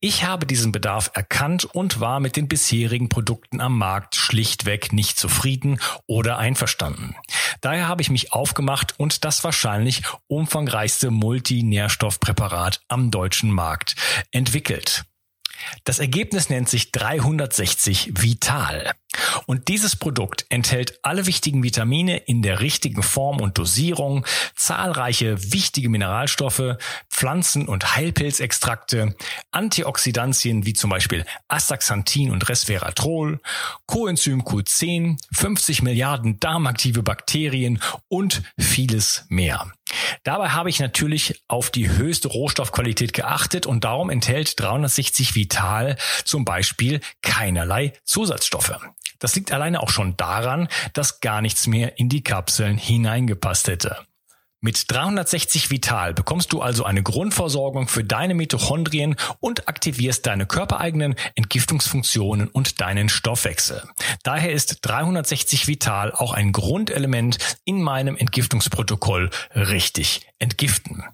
Ich habe diesen Bedarf erkannt und war mit den bisherigen Produkten am Markt schlichtweg nicht zufrieden oder einverstanden. Daher habe ich mich aufgemacht und das wahrscheinlich umfangreichste Multinährstoffpräparat am deutschen Markt entwickelt. Das Ergebnis nennt sich 360 Vital. Und dieses Produkt enthält alle wichtigen Vitamine in der richtigen Form und Dosierung, zahlreiche wichtige Mineralstoffe, Pflanzen- und Heilpilzextrakte, Antioxidantien wie zum Beispiel Astaxanthin und Resveratrol, Coenzym Q10, 50 Milliarden darmaktive Bakterien und vieles mehr. Dabei habe ich natürlich auf die höchste Rohstoffqualität geachtet und darum enthält 360 Vital zum Beispiel keinerlei Zusatzstoffe. Das liegt alleine auch schon daran, dass gar nichts mehr in die Kapseln hineingepasst hätte. Mit 360 Vital bekommst du also eine Grundversorgung für deine Mitochondrien und aktivierst deine körpereigenen Entgiftungsfunktionen und deinen Stoffwechsel. Daher ist 360 Vital auch ein Grundelement in meinem Entgiftungsprotokoll richtig entgiften.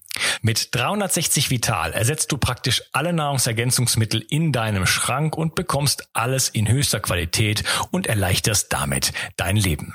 Mit 360 Vital ersetzt du praktisch alle Nahrungsergänzungsmittel in deinem Schrank und bekommst alles in höchster Qualität und erleichterst damit dein Leben.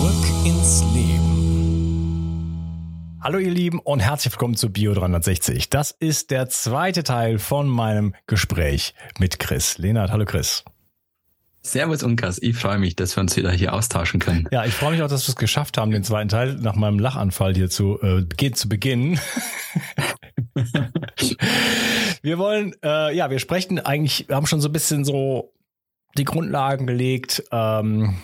ins Leben. Hallo ihr Lieben und herzlich willkommen zu Bio 360. Das ist der zweite Teil von meinem Gespräch mit Chris. Leonard, hallo Chris. Servus Unkas, ich freue mich, dass wir uns wieder hier austauschen können. Ja, ich freue mich auch, dass wir es geschafft haben, den zweiten Teil nach meinem Lachanfall hier zu, äh, zu beginnen. wir wollen, äh, ja, wir sprechen eigentlich, wir haben schon so ein bisschen so die Grundlagen gelegt, ähm,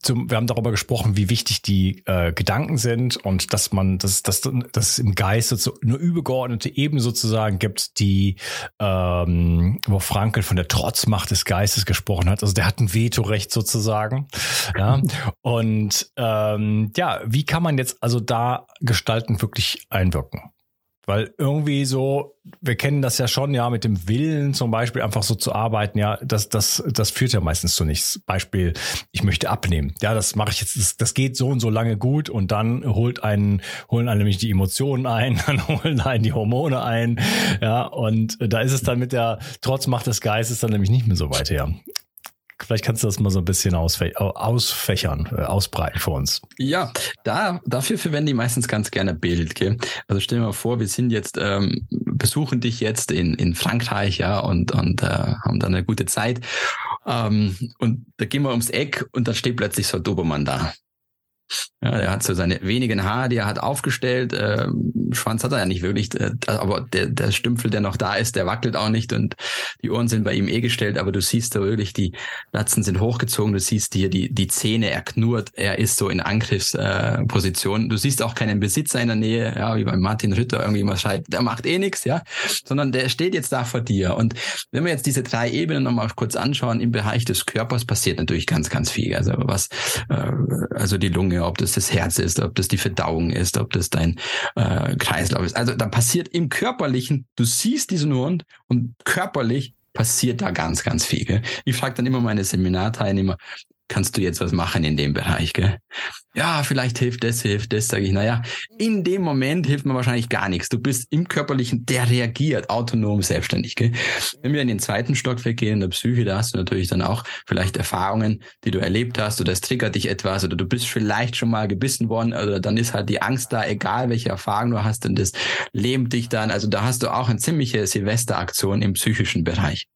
zum, wir haben darüber gesprochen, wie wichtig die äh, Gedanken sind und dass man, dass, dass, dass es im Geist so eine übergeordnete Ebene sozusagen gibt, die, ähm, wo Frankel von der Trotzmacht des Geistes gesprochen hat. Also der hat ein Vetorecht sozusagen. ja. Und ähm, ja, wie kann man jetzt also da gestalten wirklich einwirken? Weil irgendwie so, wir kennen das ja schon, ja, mit dem Willen zum Beispiel einfach so zu arbeiten, ja, das, das, das führt ja meistens zu nichts. Beispiel, ich möchte abnehmen. Ja, das mache ich jetzt, das, das geht so und so lange gut und dann holt einen, holen einen nämlich die Emotionen ein, dann holen einen die Hormone ein, ja, und da ist es dann mit der Trotzmacht des Geistes dann nämlich nicht mehr so weit her. Vielleicht kannst du das mal so ein bisschen ausfächern, äh, ausbreiten für uns. Ja, da, dafür verwenden die meistens ganz gerne Bild. Gell? Also stell dir mal vor, wir sind jetzt, ähm, besuchen dich jetzt in, in Frankreich, ja, und, und äh, haben dann eine gute Zeit. Ähm, und da gehen wir ums Eck und da steht plötzlich so ein Dobermann da. Ja, er hat so seine wenigen Haare, die er hat aufgestellt. Ähm, Schwanz hat er ja nicht wirklich, äh, aber der, der Stümpfel, der noch da ist, der wackelt auch nicht und die Ohren sind bei ihm eh gestellt, aber du siehst da wirklich, die Latzen sind hochgezogen, du siehst hier die, die Zähne, er knurrt, er ist so in Angriffsposition. Äh, du siehst auch keinen Besitzer in der Nähe, ja, wie beim Martin Rütter irgendwie mal schreit, der macht eh nichts, ja, sondern der steht jetzt da vor dir. Und wenn wir jetzt diese drei Ebenen nochmal kurz anschauen, im Bereich des Körpers passiert natürlich ganz, ganz viel. Also was, äh, also die Lunge, ob das das Herz ist, ob das die Verdauung ist, ob das dein äh, Kreislauf ist. Also da passiert im Körperlichen, du siehst diesen Hund und körperlich passiert da ganz, ganz viel. Gell? Ich frage dann immer meine Seminarteilnehmer, kannst du jetzt was machen in dem Bereich, gell? Ja, vielleicht hilft das, hilft das, sage ich. Naja, in dem Moment hilft mir wahrscheinlich gar nichts. Du bist im Körperlichen, der reagiert autonom, selbstständig. Gell? Wenn wir in den zweiten Stockwerk gehen, in der Psyche, da hast du natürlich dann auch vielleicht Erfahrungen, die du erlebt hast oder es triggert dich etwas oder du bist vielleicht schon mal gebissen worden oder dann ist halt die Angst da, egal welche Erfahrung du hast und das lähmt dich dann. Also da hast du auch eine ziemliche Silvesteraktion im psychischen Bereich.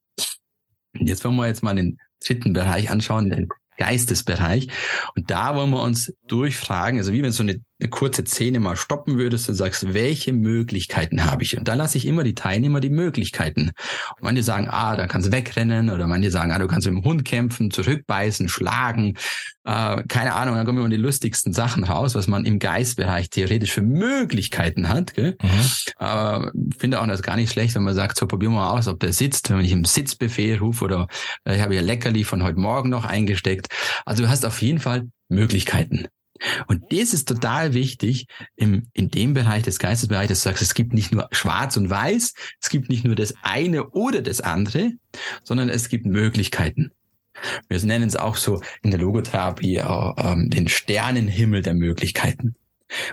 Jetzt wollen wir jetzt mal den dritten Bereich anschauen, den Geistesbereich. Und da wollen wir uns durchfragen, also wie wenn so eine eine kurze Szene mal stoppen würdest und sagst, welche Möglichkeiten habe ich? Und da lasse ich immer die Teilnehmer die Möglichkeiten. Und manche sagen, ah, da kannst du wegrennen oder manche sagen, ah, du kannst mit dem Hund kämpfen, zurückbeißen, schlagen, äh, keine Ahnung, dann kommen immer die lustigsten Sachen raus, was man im Geistbereich theoretisch für Möglichkeiten hat. Gell? Mhm. Äh, finde auch das gar nicht schlecht, wenn man sagt, so probieren wir mal aus, ob der sitzt, wenn ich im Sitzbefehl rufe oder äh, ich habe ja Leckerli von heute Morgen noch eingesteckt. Also du hast auf jeden Fall Möglichkeiten. Und das ist total wichtig im, in dem Bereich des Geistesbereichs, dass du sagst, es gibt nicht nur schwarz und weiß, es gibt nicht nur das eine oder das andere, sondern es gibt Möglichkeiten. Wir nennen es auch so in der Logotherapie äh, ähm, den Sternenhimmel der Möglichkeiten.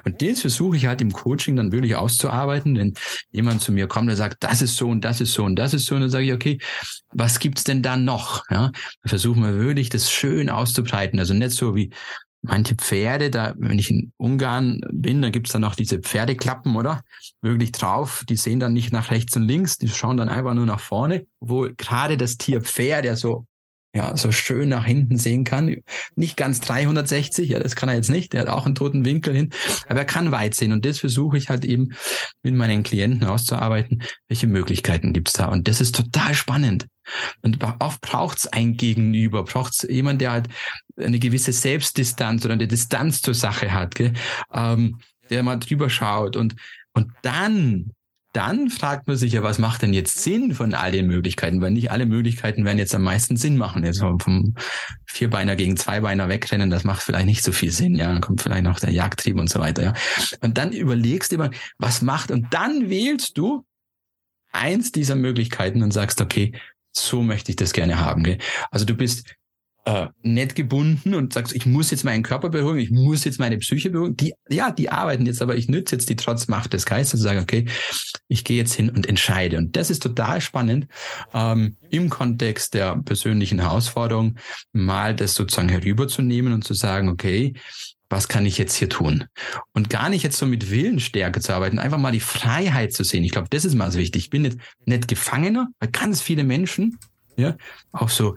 Und das versuche ich halt im Coaching dann wirklich auszuarbeiten, wenn jemand zu mir kommt, der sagt, das ist so und das ist so und das ist so, und dann sage ich, okay, was gibt's denn da noch? Ja, versuchen wir wirklich das schön auszubreiten. Also nicht so wie manche Pferde, da, wenn ich in Ungarn bin, da gibt's dann noch diese Pferdeklappen, oder? Wirklich drauf, die sehen dann nicht nach rechts und links, die schauen dann einfach nur nach vorne, wo gerade das Tier Pferd ja so ja, so schön nach hinten sehen kann. Nicht ganz 360, ja, das kann er jetzt nicht. Der hat auch einen toten Winkel hin, aber er kann weit sehen. Und das versuche ich halt eben mit meinen Klienten auszuarbeiten. Welche Möglichkeiten gibt's da? Und das ist total spannend. Und oft braucht's ein Gegenüber, braucht's jemand, der halt eine gewisse Selbstdistanz oder eine Distanz zur Sache hat, gell? Ähm, der mal drüber schaut und, und dann dann fragt man sich ja, was macht denn jetzt Sinn von all den Möglichkeiten? Weil nicht alle Möglichkeiten werden jetzt am meisten Sinn machen. Jetzt vom Vierbeiner gegen Zweibeiner wegrennen, das macht vielleicht nicht so viel Sinn. Ja, dann kommt vielleicht noch der Jagdtrieb und so weiter. Ja, und dann überlegst du immer, was macht und dann wählst du eins dieser Möglichkeiten und sagst, okay, so möchte ich das gerne haben. Gell? Also du bist äh, nicht gebunden und sagst, ich muss jetzt meinen Körper beruhigen, ich muss jetzt meine Psyche beruhigen. Die, ja, die arbeiten jetzt, aber ich nütze jetzt die Trotzmacht des Geistes und sage, okay, ich gehe jetzt hin und entscheide. Und das ist total spannend, ähm, im Kontext der persönlichen Herausforderung mal das sozusagen herüberzunehmen und zu sagen, okay, was kann ich jetzt hier tun? Und gar nicht jetzt so mit Willensstärke zu arbeiten, einfach mal die Freiheit zu sehen. Ich glaube, das ist mal so wichtig. Ich bin nicht, nicht Gefangener, weil ganz viele Menschen, ja, auch so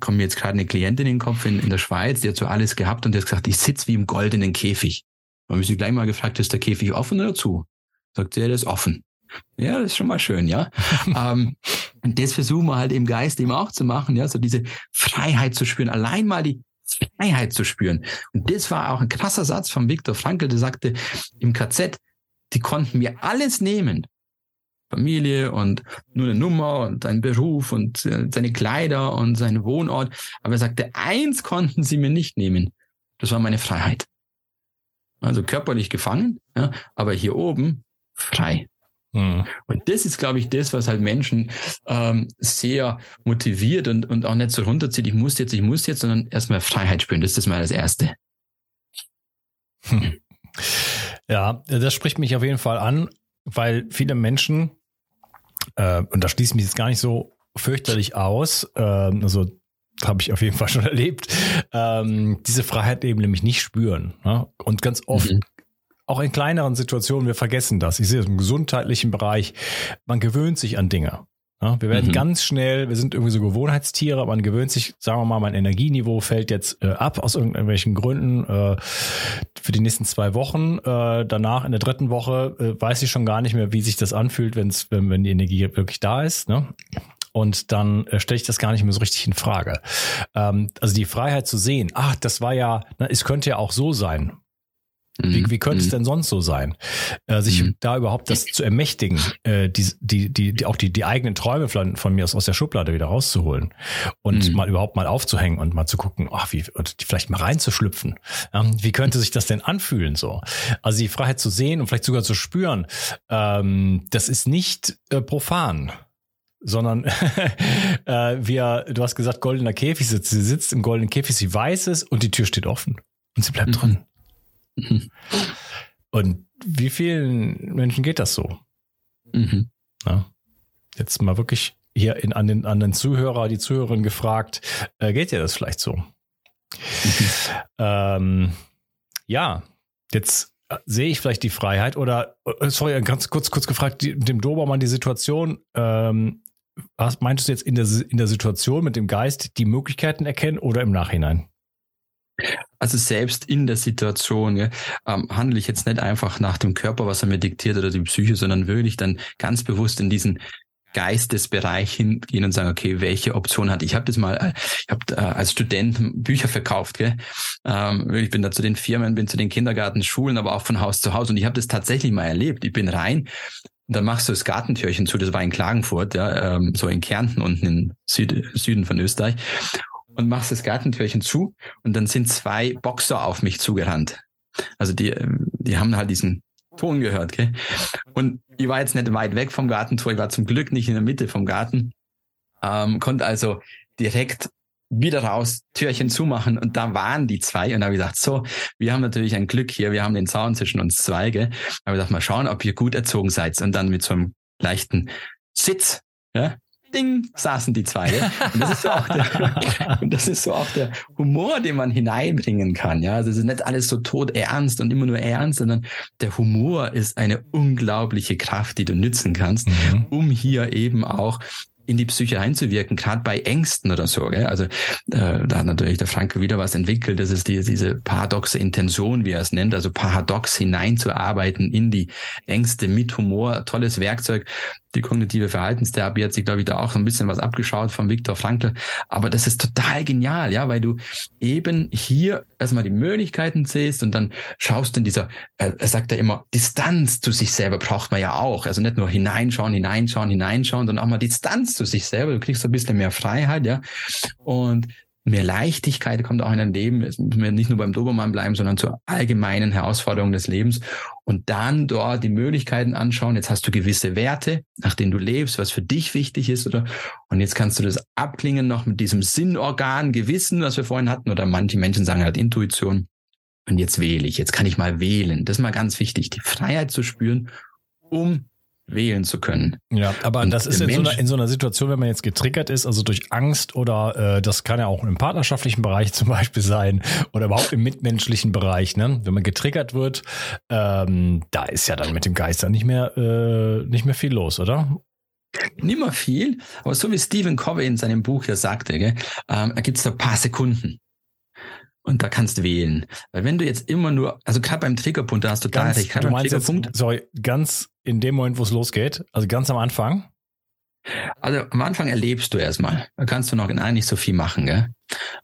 kommt mir jetzt gerade eine Klientin in den Kopf in, in der Schweiz, die hat so alles gehabt und die hat gesagt, ich sitze wie im goldenen Käfig. Man mich sie gleich mal gefragt, ist der Käfig offen oder zu? Sagt sie, ja, der ist offen. Ja, das ist schon mal schön, ja. ähm, und das versuchen wir halt im Geist eben auch zu machen, ja, so diese Freiheit zu spüren, allein mal die Freiheit zu spüren. Und das war auch ein krasser Satz von Viktor Frankl, der sagte, im KZ, die konnten mir alles nehmen, Familie und nur eine Nummer und seinen Beruf und äh, seine Kleider und seinen Wohnort. Aber er sagte, eins konnten sie mir nicht nehmen. Das war meine Freiheit. Also körperlich gefangen, ja, aber hier oben frei. Mhm. Und das ist, glaube ich, das, was halt Menschen ähm, sehr motiviert und, und auch nicht so runterzieht, ich muss jetzt, ich muss jetzt, sondern erstmal Freiheit spüren. Das ist mal das Erste. Hm. Ja, das spricht mich auf jeden Fall an weil viele Menschen, äh, und da schließe ich mich jetzt gar nicht so fürchterlich aus, äh, also habe ich auf jeden Fall schon erlebt, ähm, diese Freiheit eben nämlich nicht spüren. Ne? Und ganz oft, mhm. auch in kleineren Situationen, wir vergessen das. Ich sehe es im gesundheitlichen Bereich, man gewöhnt sich an Dinge. Wir werden mhm. ganz schnell, wir sind irgendwie so Gewohnheitstiere, man gewöhnt sich, sagen wir mal, mein Energieniveau fällt jetzt äh, ab aus irgendwelchen Gründen äh, für die nächsten zwei Wochen. Äh, danach in der dritten Woche äh, weiß ich schon gar nicht mehr, wie sich das anfühlt, wenn's, wenn, wenn die Energie wirklich da ist. Ne? Und dann äh, stelle ich das gar nicht mehr so richtig in Frage. Ähm, also die Freiheit zu sehen, ach, das war ja, na, es könnte ja auch so sein. Wie, mhm. wie könnte es mhm. denn sonst so sein? Äh, sich mhm. da überhaupt das zu ermächtigen, äh, die, die, die, die, auch die, die eigenen Träume von, von mir aus, aus der Schublade wieder rauszuholen und mhm. mal überhaupt mal aufzuhängen und mal zu gucken, ach, wie, und vielleicht mal reinzuschlüpfen. Ja, wie könnte sich das denn anfühlen so? Also die Freiheit zu sehen und vielleicht sogar zu spüren, ähm, das ist nicht äh, profan. sondern äh, wir, du hast gesagt, goldener Käfig sitzt. Sie sitzt im goldenen Käfig, sie weiß es und die Tür steht offen und sie bleibt mhm. drin. Mhm. Und wie vielen Menschen geht das so? Mhm. Ja. Jetzt mal wirklich hier in, an, den, an den Zuhörer, die Zuhörerin gefragt, äh, geht dir das vielleicht so? ähm, ja, jetzt äh, sehe ich vielleicht die Freiheit oder, äh, sorry, ganz kurz, kurz gefragt, die, dem Dobermann die Situation, ähm, was meintest du jetzt in der, in der Situation mit dem Geist die Möglichkeiten erkennen oder im Nachhinein? Also selbst in der Situation ja, ähm, handle ich jetzt nicht einfach nach dem Körper, was er mir diktiert oder die Psyche, sondern wirklich dann ganz bewusst in diesen Geistesbereich hingehen und sagen, okay, welche Option hat ich? habe das mal, äh, ich habe äh, als Student Bücher verkauft, gell? Ähm, ich bin da zu den Firmen, bin zu den Kindergarten, Schulen, aber auch von Haus zu Haus und ich habe das tatsächlich mal erlebt. Ich bin rein dann machst du das Gartentürchen zu, das war in Klagenfurt, ja, ähm, so in Kärnten unten im Süd Süden von Österreich und machst das Gartentürchen zu und dann sind zwei Boxer auf mich zugerannt. Also die, ähm, die haben halt diesen Ton gehört, gell? Und ich war jetzt nicht weit weg vom Gartentor, ich war zum Glück nicht in der Mitte vom Garten, ähm, konnte also direkt wieder raus, Türchen zumachen und da waren die zwei und da habe ich gedacht, so, wir haben natürlich ein Glück hier, wir haben den Zaun zwischen uns zwei, gell? Da habe ich gedacht, mal schauen, ob ihr gut erzogen seid und dann mit so einem leichten Sitz, ja, Ding, saßen die zwei. Und das ist so auch der, und das ist so auch der Humor, den man hineinbringen kann. Ja, also es ist nicht alles so tot ernst und immer nur ernst, sondern der Humor ist eine unglaubliche Kraft, die du nützen kannst, mhm. um hier eben auch in die Psyche einzuwirken, gerade bei Ängsten oder so. Gell? Also äh, da hat natürlich der Franke wieder was entwickelt. Das ist die, diese paradoxe Intention, wie er es nennt, also paradox hineinzuarbeiten in die Ängste mit Humor. Tolles Werkzeug, die kognitive Verhaltenstherapie hat sich, glaube ich, da auch so ein bisschen was abgeschaut von Viktor Frankl. Aber das ist total genial, ja, weil du eben hier erstmal die Möglichkeiten siehst und dann schaust in dieser, er sagt ja immer, Distanz zu sich selber braucht man ja auch. Also nicht nur hineinschauen, hineinschauen, hineinschauen, sondern auch mal Distanz zu sich selber. Du kriegst so ein bisschen mehr Freiheit, ja. Und mehr Leichtigkeit kommt auch in dein Leben. Es müssen wir nicht nur beim Dobermann bleiben, sondern zur allgemeinen Herausforderung des Lebens. Und dann dort die Möglichkeiten anschauen. Jetzt hast du gewisse Werte, nach denen du lebst, was für dich wichtig ist, oder? Und jetzt kannst du das abklingen noch mit diesem Sinnorgan, Gewissen, was wir vorhin hatten, oder manche Menschen sagen halt Intuition. Und jetzt wähle ich. Jetzt kann ich mal wählen. Das ist mal ganz wichtig, die Freiheit zu spüren, um wählen zu können. Ja, aber und das ist in so, einer, in so, einer, Situation, wenn man jetzt getriggert ist, also durch Angst oder äh, das kann ja auch im partnerschaftlichen Bereich zum Beispiel sein oder überhaupt im mitmenschlichen Bereich, ne? Wenn man getriggert wird, ähm, da ist ja dann mit dem Geist dann nicht mehr, äh, nicht mehr viel los, oder? Nimmer viel, aber so wie Stephen Covey in seinem Buch ja sagte, gell, ähm, da gibt es ein paar Sekunden und da kannst du wählen. Weil wenn du jetzt immer nur, also gerade beim Triggerpunkt, da hast du ganz, recht. Du meinst Triggerpunkt, jetzt, sorry, ganz in dem Moment, wo es losgeht, also ganz am Anfang? Also am Anfang erlebst du erstmal. Da kannst du noch in nicht so viel machen, gell?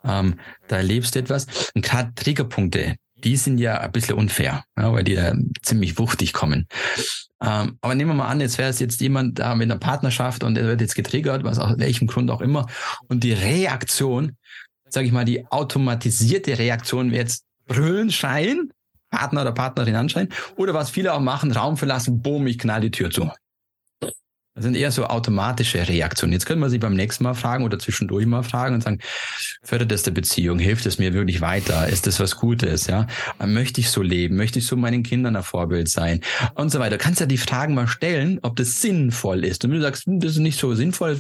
Ähm, da erlebst du etwas. Und gerade Triggerpunkte, die sind ja ein bisschen unfair, ja, weil die da ziemlich wuchtig kommen. Ähm, aber nehmen wir mal an, jetzt wäre es jetzt jemand da mit einer Partnerschaft und er wird jetzt getriggert, was aus welchem Grund auch immer. Und die Reaktion sage ich mal, die automatisierte Reaktion wäre jetzt brüllen, schreien, Partner oder Partnerin anschreien, oder was viele auch machen, Raum verlassen, boom, ich knall die Tür zu. Das sind eher so automatische Reaktionen. Jetzt können wir sie beim nächsten Mal fragen oder zwischendurch mal fragen und sagen, fördert das der Beziehung? Hilft es mir wirklich weiter? Ist das was Gutes? Ja? Möchte ich so leben? Möchte ich so meinen Kindern ein Vorbild sein? Und so weiter. Du kannst ja die Fragen mal stellen, ob das sinnvoll ist. Und wenn du sagst, hm, das ist nicht so sinnvoll,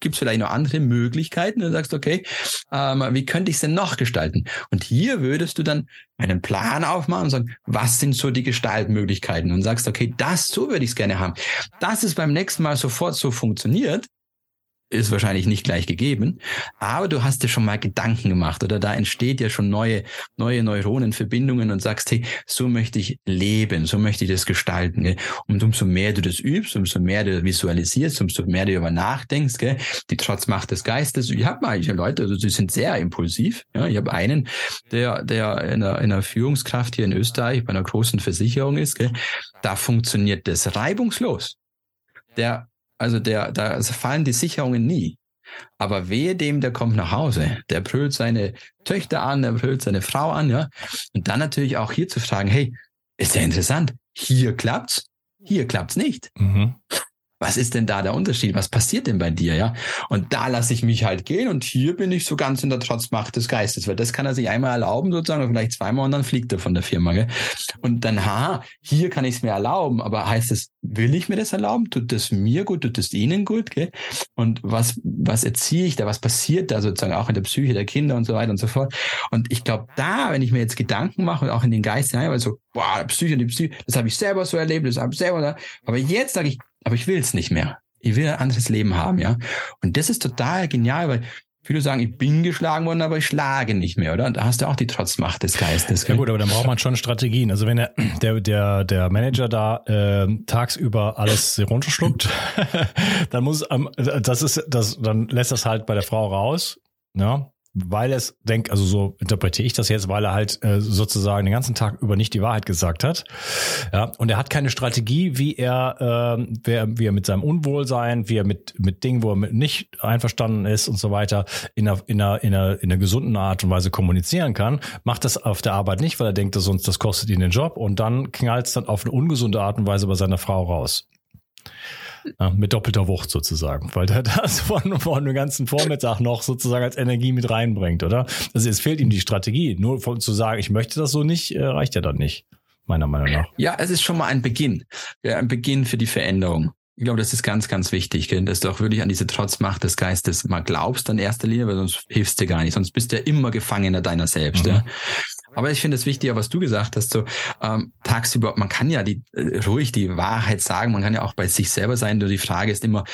gibt es vielleicht noch andere Möglichkeiten. Und du sagst, okay, ähm, wie könnte ich es denn noch gestalten? Und hier würdest du dann einen Plan aufmachen und sagen, was sind so die Gestaltmöglichkeiten? Und sagst, okay, das, so würde ich es gerne haben. Das ist beim nächsten Mal sofort so funktioniert, ist wahrscheinlich nicht gleich gegeben, aber du hast dir schon mal Gedanken gemacht oder da entsteht ja schon neue, neue Neuronenverbindungen und sagst, hey, so möchte ich leben, so möchte ich das gestalten. Gell? Und umso mehr du das übst, umso mehr du visualisierst, umso mehr du darüber nachdenkst, gell? die Trotzmacht des Geistes. Ich habe manche Leute, also die sind sehr impulsiv. Ja? Ich habe einen, der, der in einer, in einer Führungskraft hier in Österreich bei einer großen Versicherung ist, gell? da funktioniert das reibungslos. Der also der, da fallen die Sicherungen nie. Aber wehe dem, der kommt nach Hause, der brüllt seine Töchter an, der brüllt seine Frau an, ja. Und dann natürlich auch hier zu fragen, hey, ist ja interessant, hier klappt's, hier klappt's nicht. Mhm. Was ist denn da der Unterschied? Was passiert denn bei dir, ja? Und da lasse ich mich halt gehen und hier bin ich so ganz in der Trotzmacht des Geistes, weil das kann er sich einmal erlauben sozusagen vielleicht zweimal und dann fliegt er von der Firma, gell? Und dann, ha, hier kann ich es mir erlauben, aber heißt es, will ich mir das erlauben? Tut das mir gut? Tut das ihnen gut, gell? Und was, was erziehe ich da? Was passiert da sozusagen auch in der Psyche der Kinder und so weiter und so fort? Und ich glaube, da, wenn ich mir jetzt Gedanken mache und auch in den Geist hinein, weil so, boah, Psyche, die Psyche, das habe ich selber so erlebt, das habe ich selber, aber jetzt sage ich, aber ich will es nicht mehr. Ich will ein anderes Leben haben, ja. Und das ist total genial, weil viele sagen, ich bin geschlagen worden, aber ich schlage nicht mehr, oder? Und da hast du auch die Trotzmacht des Geistes. Ja gut, aber dann braucht man schon Strategien. Also wenn der, der, der, der Manager da äh, tagsüber alles runterschluckt, dann muss ähm, das ist das, dann lässt das halt bei der Frau raus. Ja, weil es denkt, also so interpretiere ich das jetzt, weil er halt äh, sozusagen den ganzen Tag über nicht die Wahrheit gesagt hat. Ja, und er hat keine Strategie, wie er, äh, wie, er wie er mit seinem Unwohlsein, wie er mit mit Dingen, wo er mit nicht einverstanden ist und so weiter, in einer, in einer, in einer, in einer gesunden Art und Weise kommunizieren kann, macht das auf der Arbeit nicht, weil er denkt, dass sonst das kostet ihn den Job und dann knallt es dann auf eine ungesunde Art und Weise bei seiner Frau raus. Ja, mit doppelter Wucht sozusagen, weil der das von, von dem ganzen Vormittag noch sozusagen als Energie mit reinbringt, oder? Also es fehlt ihm die Strategie. Nur von, zu sagen, ich möchte das so nicht, äh, reicht ja dann nicht, meiner Meinung nach. Ja, es ist schon mal ein Beginn. Ja, ein Beginn für die Veränderung. Ich glaube, das ist ganz, ganz wichtig, dass du auch wirklich an diese Trotzmacht des Geistes mal glaubst in erster Linie, weil sonst hilfst du gar nicht. Sonst bist du ja immer Gefangener deiner selbst. Mhm. Ja? Aber ich finde es wichtig, was du gesagt hast, so ähm, tagsüber, man kann ja die äh, ruhig die Wahrheit sagen, man kann ja auch bei sich selber sein. Nur die Frage ist immer,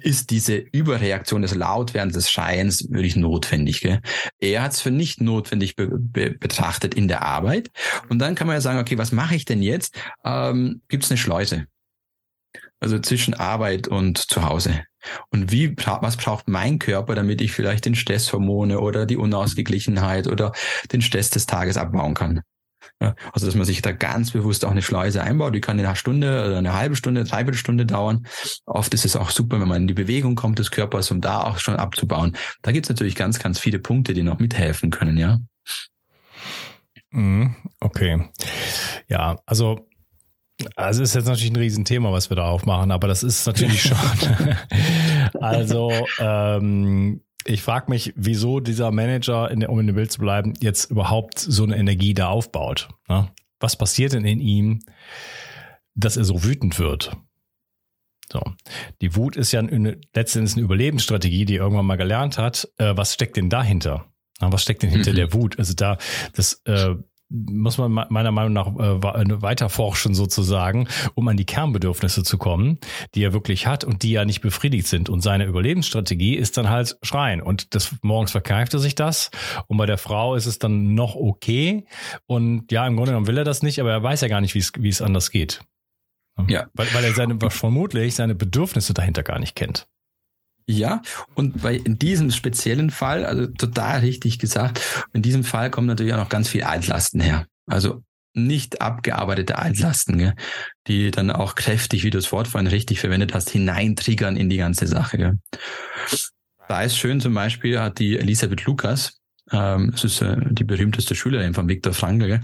ist diese Überreaktion des Lautwerdens des Schreiens wirklich notwendig. Gell? Er hat es für nicht notwendig be be betrachtet in der Arbeit. Und dann kann man ja sagen, okay, was mache ich denn jetzt? Ähm, Gibt es eine Schleuse? Also zwischen Arbeit und zu Hause. Und wie, was braucht mein Körper, damit ich vielleicht den Stresshormone oder die Unausgeglichenheit oder den Stress des Tages abbauen kann? Ja, also, dass man sich da ganz bewusst auch eine Schleuse einbaut. Die kann eine Stunde oder eine halbe Stunde, dreiviertel Stunde dauern. Oft ist es auch super, wenn man in die Bewegung kommt des Körpers, um da auch schon abzubauen. Da gibt es natürlich ganz, ganz viele Punkte, die noch mithelfen können, ja. Mhm, okay. Ja, also also ist jetzt natürlich ein Riesenthema, was wir da aufmachen, aber das ist natürlich schon. also ähm, ich frage mich, wieso dieser Manager, in der, um in dem Bild zu bleiben, jetzt überhaupt so eine Energie da aufbaut. Ne? Was passiert denn in ihm, dass er so wütend wird? So. Die Wut ist ja eine, letztendlich eine Überlebensstrategie, die er irgendwann mal gelernt hat. Äh, was steckt denn dahinter? Was steckt denn hinter mhm. der Wut? Also da, das äh, muss man meiner Meinung nach äh, weiter forschen sozusagen, um an die Kernbedürfnisse zu kommen, die er wirklich hat und die ja nicht befriedigt sind. Und seine Überlebensstrategie ist dann halt schreien. Und des Morgens verkeift er sich das. Und bei der Frau ist es dann noch okay. Und ja, im Grunde genommen will er das nicht, aber er weiß ja gar nicht, wie es, wie es anders geht. Ja. Weil, weil er seine, vermutlich seine Bedürfnisse dahinter gar nicht kennt. Ja, und bei in diesem speziellen Fall, also total richtig gesagt, in diesem Fall kommen natürlich auch noch ganz viel Altlasten her. Also nicht abgearbeitete Altlasten, gell, die dann auch kräftig, wie du das Wort vorhin richtig verwendet hast, hineintriggern in die ganze Sache. Gell. Da ist schön zum Beispiel, hat die Elisabeth Lukas, ähm, das ist äh, die berühmteste Schülerin von Viktor Frankl.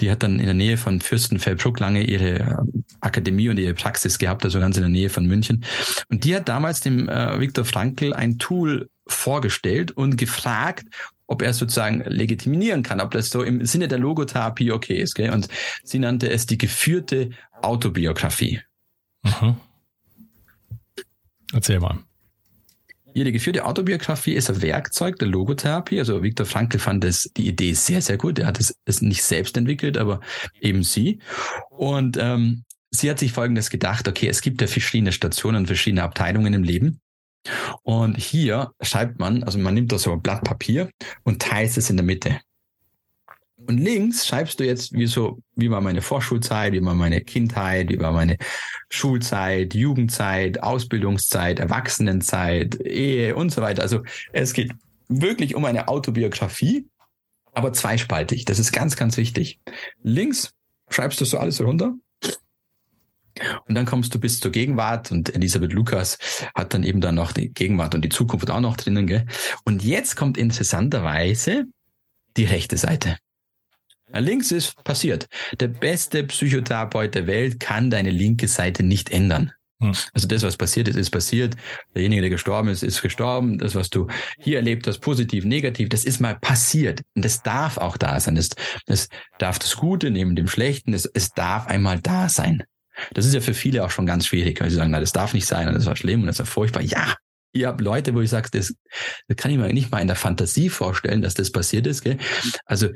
Die hat dann in der Nähe von Fürstenfeldbruck lange ihre äh, Akademie und ihre Praxis gehabt, also ganz in der Nähe von München. Und die hat damals dem äh, Viktor Frankl ein Tool vorgestellt und gefragt, ob er sozusagen legitimieren kann, ob das so im Sinne der Logotherapie okay ist. Gell? Und sie nannte es die geführte Autobiografie. Mhm. Erzähl mal. Ihre geführte Autobiografie ist ein Werkzeug der Logotherapie. Also Viktor Frankl fand das, die Idee sehr, sehr gut. Er hat es, es nicht selbst entwickelt, aber eben sie. Und ähm, sie hat sich Folgendes gedacht, okay, es gibt ja verschiedene Stationen, verschiedene Abteilungen im Leben. Und hier schreibt man, also man nimmt da so ein Blatt Papier und teilt es in der Mitte. Und links schreibst du jetzt, wie so, wie war meine Vorschulzeit, wie war meine Kindheit, wie war meine Schulzeit, Jugendzeit, Ausbildungszeit, Erwachsenenzeit, Ehe und so weiter. Also es geht wirklich um eine Autobiografie, aber zweispaltig. Das ist ganz, ganz wichtig. Links schreibst du so alles runter. Und dann kommst du bis zur Gegenwart und Elisabeth Lukas hat dann eben dann noch die Gegenwart und die Zukunft auch noch drinnen. Gell? Und jetzt kommt interessanterweise die rechte Seite. Links ist passiert. Der beste Psychotherapeut der Welt kann deine linke Seite nicht ändern. Hm. Also das, was passiert ist, ist passiert. Derjenige, der gestorben ist, ist gestorben. Das, was du hier erlebt hast, positiv, negativ, das ist mal passiert. Und das darf auch da sein. Das, das darf das Gute neben dem Schlechten. Es, es darf einmal da sein. Das ist ja für viele auch schon ganz schwierig, weil sie sagen, na, das darf nicht sein und das war schlimm und das war furchtbar. Ja, ihr habt Leute, wo ich sage, das, das kann ich mir nicht mal in der Fantasie vorstellen, dass das passiert ist. Gell? Also